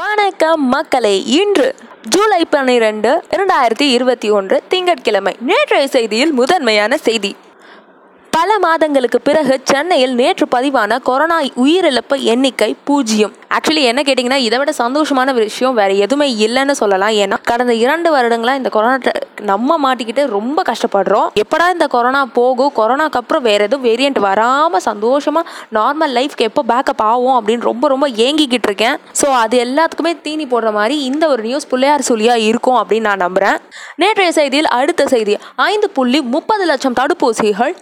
வணக்கம் மக்களே இன்று ஜூலை பன்னிரெண்டு இரண்டாயிரத்தி இருபத்தி ஒன்று திங்கட்கிழமை. நேற்றைய செய்தியில் முதன்மையான செய்தி. பல மாதங்களுக்கு பிறகு சென்னையில் நேற்று பதிவான கொரோனா உயிரிழப்பு எண்ணிக்கை பூஜ்ஜியம். ஆக்சுவலி என்ன கேட்டிங்கன்னா இதை விட சந்தோஷமான விஷயம் வேற எதுவுமே இல்லைன்னு சொல்லலாம். ஏன்னா கடந்த இரண்டு வருடங்களா இந்த கொரோனா நம்ம மாட்டிக்கிட்டு ரொம்ப கஷ்டப்படுறோம். எப்படா இந்த கொரோனா போகும்? கொரோனாக்கு அப்புறம் வேற எதுவும் வேரியன்ட் வராம சந்தோஷமா நார்மல் லைஃப்க்கு எப்போ பேக்கப் ஆகும் அப்படின்னு ரொம்ப ரொம்ப ஏங்கிக்கிட்டு இருக்கேன். ஸோ அது எல்லாத்துக்குமே தீனி போடுற மாதிரி இந்த ஒரு நியூஸ் பிள்ளையார் சொல்லியா இருக்கும் அப்படின்னு நான் நம்புறேன். நேற்றைய செய்தியில் அடுத்த செய்தி ஐந்து புள்ளி முப்பது லட்சம் தடுப்பூசிகள்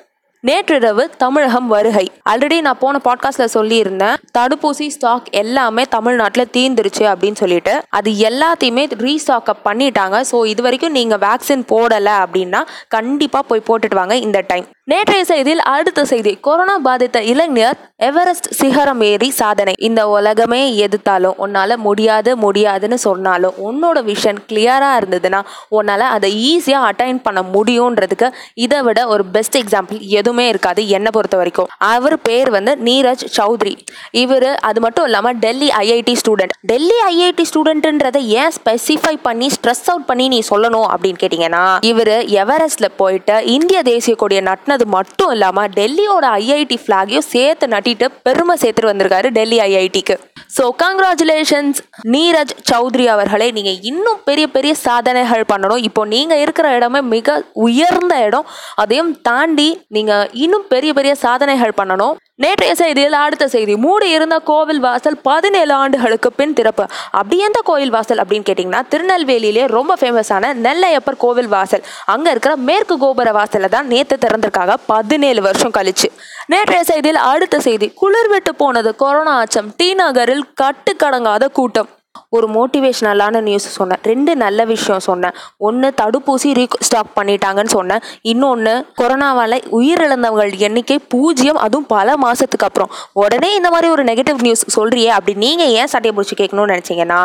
நேற்றிரவு தமிழகம் வருகை. ஆல்ரெடி நான் போன பாட்காஸ்ட்ல சொல்லியிருந்தேன் தடுப்பூசி ஸ்டாக் எல்லாமே தமிழ்நாட்டில் தீர்ந்துருச்சு அப்படின்னு சொல்லிட்டு. அது எல்லாத்தையுமே ரீஸ்டாக் அப் பண்ணிட்டாங்க. ஸோ இது வரைக்கும் நீங்க வேக்சின் போடலை அப்படின்னா கண்டிப்பா போய் போட்டுட்டு வாங்க இந்த டைம் நேற்றைய செய்தியில் அடுத்த செய்தி. கொரோனா பாதித்த இளைஞர் எவரெஸ்ட் சிகரம் ஏறி சாதனை. இந்த உலகமே எதிர்த்தாலும் உன்னால முடியாது முடியாதுன்னு சொன்னாலும் உன்னோட விஷன் கிளியரா இருந்ததுன்னா உன்னால அதை ஈஸியா அட்டைன் பண்ண முடியுன்றதுக்கு இதை விட ஒரு பெஸ்ட் எக்ஸாம்பிள் எதுவுமே இருக்காது என்னை பொறுத்த வரைக்கும். அவர் பேர் வந்து நீரஜ் சௌத்ரி. இவர் அது மட்டும் இல்லாமல் Delhi IIT student Delhi IIT ஸ்டூடெண்ட்ன்றதை ஏன் ஸ்பெசிஃபை பண்ணி ஸ்ட்ரெஸ் அவுட் பண்ணி நீ சொல்லணும் அப்படின்னு கேட்டிங்கன்னா இவர் எவரெஸ்ட்ல போயிட்டு இந்திய தேசிய கொடியை நட்டினது மட்டும் இல்லாமல் டெல்லியோட ஐஐடி ஃப்ளாகையும் சேர்த்து நட்டிட்டு பெருமை சேர்த்துட்டு வந்திருக்காரு டெல்லி ஐஐடிக்கு ஸோ கங்க்ராச்சுலேஷன்ஸ் நீரஜ் சௌத்ரி அவர்களே. நீங்கள் இன்னும் பெரிய பெரிய சாதனைகள் பண்ணணும். இப்போ நீங்கள் இருக்கிற இடமே மிக உயர்ந்த இடம். அதையும் தாண்டி நீங்கள் இன்னும் பெரிய பெரிய சாதனைகள் பண்ணணும். நேற்றைய செய்தியில் அடுத்த செய்தி. மூடி இருந்த கோவில் வாசல் பதினேழு ஆண்டுகளுக்கு பின் திறப்பு. அப்படி எந்த கோவில் வாசல் அப்படின்னு கேட்டிங்கன்னா திருநெல்வேலியிலே ரொம்ப ஃபேமஸான நெல்லையப்பர் கோவில் வாசல். அங்கே இருக்கிற மேற்கு கோபுர வாசலை தான் நேற்று திறந்திருக்காங்க. பதினேழு வருஷம் கழிச்சு. நேற்றைய செய்தியில் அடுத்த செய்தி. குளிர் விட்டு போனது கொரோனா அச்சம். டி நகரில் கட்டுக்கடங்காத கூட்டம். ஒரு மோட்டிவேஷ்னலான நியூஸ் சொன்னேன். ரெண்டு நல்ல விஷயம் சொன்னேன். ஒன்று தடுப்பூசி ரீஸ்டாக் பண்ணிட்டாங்கன்னு சொன்னேன். இன்னொன்று கொரோனாவால் உயிரிழந்தவங்கள் எண்ணிக்கை பூஜ்ஜியம் அதுவும் பல மாதத்துக்கு அப்புறம். உடனே இந்த மாதிரி ஒரு நெகட்டிவ் நியூஸ் சொல்கிறியே அப்படி நீங்கள் ஏன் சட்டையை பிடிச்சி கேட்கணும்னு நினச்சிங்கன்னா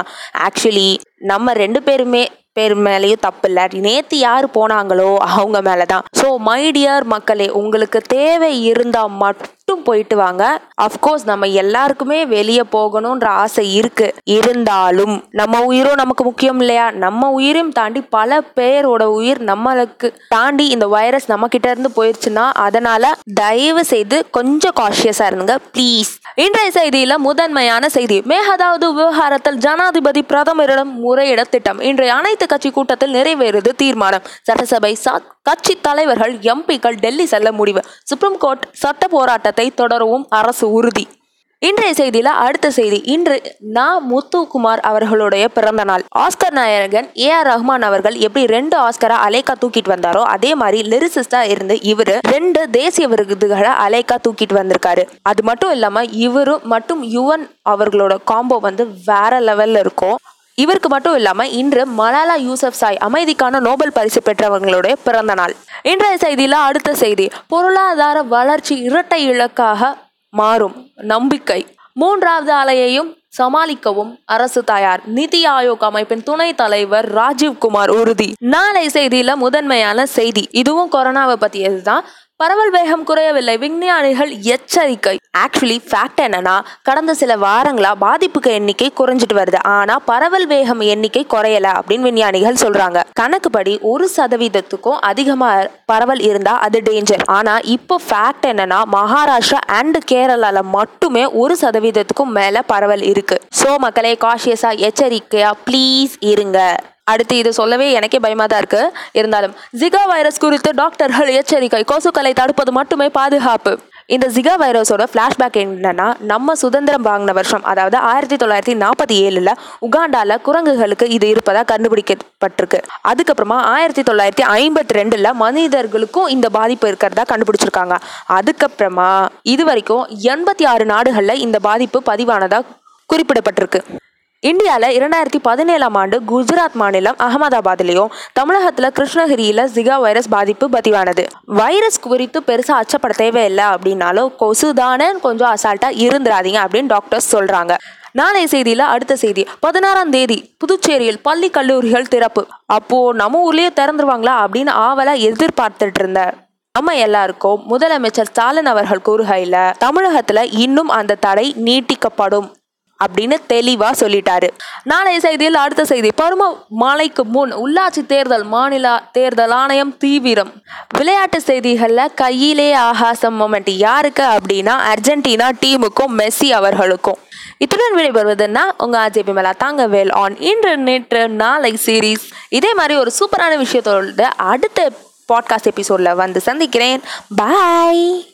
ஆக்சுவலி நம்ம ரெண்டு பேருமே பேர் மேலேயும் தப்பு இல்லை. நேற்று யார் போனாங்களோ அவங்க மேலே தான் ஸோ மை டியர் மக்களே உங்களுக்கு தேவை இருந்தால் மட்டும் போயிட்டு வாங்க. அஃப்கோர்ஸ் நம்ம எல்லாருக்குமே வெளியே போகணுன்ற ஆசை இருக்கு. இருந்தாலும் நம்ம உயிரும் நமக்கு முக்கியம் இல்லையா? நம்ம உயிரையும் தாண்டி பல பேரோட உயிர் நம்மளுக்கு தாண்டி இந்த வைரஸ் நம்ம கிட்ட இருந்து போயிருச்சுன்னா அதனால தயவு செய்து கொஞ்சம் காஷியஸா இருங்க ப்ளீஸ் இன்றைய செய்தியில முதன்மையான செய்தி. மேகதாது விவகாரத்தில் ஜனாதிபதி பிரதமரிடம் முறையிட திட்டம். இன்றைய அனைத்து கட்சி கூட்டத்தில் நிறைவேறுது தீர்மானம். சட்டசபை கட்சி தலைவர்கள் எம்பிக்கள் டெல்லி செல்ல முடிவு. சுப்ரீம் கோர்ட் சட்ட போராட்டத்தை தொடரவும் அரசு உறுதி. இன்றைய செய்தியில அடுத்த செய்தி. இன்று நா. முத்துக்குமார் அவர்களுடைய பிறந்த நாள். ஆஸ்கர் நாயகன் ஏ. ஆர். ரஹ்மான் அவர்கள் எப்படி ரெண்டு ஆஸ்கரா அலைக்கா தூக்கிட்டு வந்தாரோ அதே மாதிரி லிரிசிஸ்டா இருந்து இவரு ரெண்டு தேசிய விருதுகளை அலைக்கா தூக்கிட்டு வந்திருக்காரு. அது மட்டும் இல்லாம இவரு மட்டும் யுவன் அவர்களோட காம்போ வந்து வேற லெவல்ல இருக்கும். இவருக்கு மட்டும் இல்லாம இன்று மலாலா யூசப் சாய் அமைதிக்கான நோபல் பரிசு பெற்றவர்களுடைய பிறந்த நாள். இன்றைய செய்தியில அடுத்த செய்தி. பொருளாதார வளர்ச்சி இரட்டை இலக்காக மாறும். நம்பிக்கை. மூன்றாவது அலையையும் சமாளிக்கவும் அரசு தயார். நிதி ஆயோக் அமைப்பின் துணை தலைவர் ராஜீவ்குமார் உறுதி. நாளை செய்தியில முதன்மையான செய்தி. இதுவும் கொரோனாவை பத்தியதுதான். பரவல் வேகம் குறையவில்லை. விஞ்ஞானிகள் எச்சரிக்கை. ஆக்சுவலி ஃபேக்ட் என்னன்னா கடந்த சில வாரங்களா பாதிப்புக்கு எண்ணிக்கை குறைஞ்சிட்டு வருது. ஆனா பரவல் வேகம் எண்ணிக்கை குறையல அப்படின்னு விஞ்ஞானிகள் சொல்றாங்க. கணக்குப்படி ஒரு சதவீதத்துக்கும் அதிகமா பரவல் இருந்தா அது டேஞ்சர் ஆனா இப்போ ஃபேக்ட் என்னன்னா மகாராஷ்டிரா அண்ட் கேரளால மட்டுமே ஒரு சதவீதத்துக்கும் மேல பரவல் இருக்கு. சோ மக்களே காஷியஸா எச்சரிக்கையா ப்ளீஸ் இருங்க. அடுத்து இது சொல்லவே எனக்கே பயமாக தான் இருக்கு. இருந்தாலும் ஜிகா வைரஸ் குறித்து டாக்டர்கள் எச்சரிக்கை கொசுக்களை தடுப்பது மட்டுமே பாதுகாப்பு. இந்த ஜிகா வைரஸோட ஃப்ளாஷ்பேக் என்னன்னா நம்ம சுதந்திரம் வாங்கின வருஷம் அதாவது ஆயிரத்தி தொள்ளாயிரத்தி நாற்பத்தி ஏழுல உகாண்டால குரங்குகளுக்கு இது இருப்பதா கண்டுபிடிக்கப்பட்டிருக்கு. அதுக்கப்புறமா ஆயிரத்தி தொள்ளாயிரத்தி ஐம்பத்தி ரெண்டுல மனிதர்களுக்கும் இந்த பாதிப்பு இருக்கிறதா கண்டுபிடிச்சிருக்காங்க. அதுக்கப்புறமா இது வரைக்கும் எண்பத்தி ஆறு நாடுகளில் இந்த பாதிப்பு பதிவானதா குறிப்பிடப்பட்டிருக்கு. இந்தியாவில் இரண்டாயிரத்தி பதினேழாம் ஆண்டு குஜராத் மாநிலம் அகமதாபாத்லேயும் தமிழகத்தில் கிருஷ்ணகிரியில் ஜிகா வைரஸ் பாதிப்பு பதிவானது. வைரஸ் குறித்து பெருசாக அச்சப்பட தேவையில்லை அப்படின்னாலும் கொசு தானே கொஞ்சம் அசால்ட்டாக இருந்துடாதீங்க அப்படின்னு டாக்டர்ஸ் சொல்கிறாங்க நாளைய செய்தியில் அடுத்த செய்தி. பதினாறாம் தேதி புதுச்சேரியில் பள்ளி கல்லூரிகள் திறப்பு. அப்போ நம்ம ஊர்லேயே திறந்துருவாங்களா அப்படின்னு ஆவலாக எதிர்பார்த்துட்டு இருந்தேன் நம்ம எல்லாருக்கும் முதலமைச்சர் ஸ்டாலின் அவர்கள் கூறுகையில் தமிழகத்தில் இன்னும் அந்த தடை நீட்டிக்கப்படும். அப்படின்னு தெளிவாக சொல்லிட்டாரு. நாளைய செய்தியில் அடுத்த செய்தி. பரும மாலைக்கு முன் உள்ளாட்சி தேர்தல் மாநில தேர்தல் ஆணையம் தீவிரம். விளையாட்டு செய்திகளில் கையிலே ஆகாசம் மொமெண்ட் யாருக்கு அப்படின்னா அர்ஜென்டினா டீமுக்கும் மெஸ்ஸி அவர்களுக்கும். இத்துடன் விடைபெறுவதுன்னா உங்க அஜய் மேலா தாங்கவேல் ஆன் இன்று நேற்று நாளை சீரீஸ் இதே மாதிரி ஒரு சூப்பரான விஷயத்தோட அடுத்த பாட்காஸ்ட் எபிசோட்ல வந்து சந்திக்கிறேன். பாய்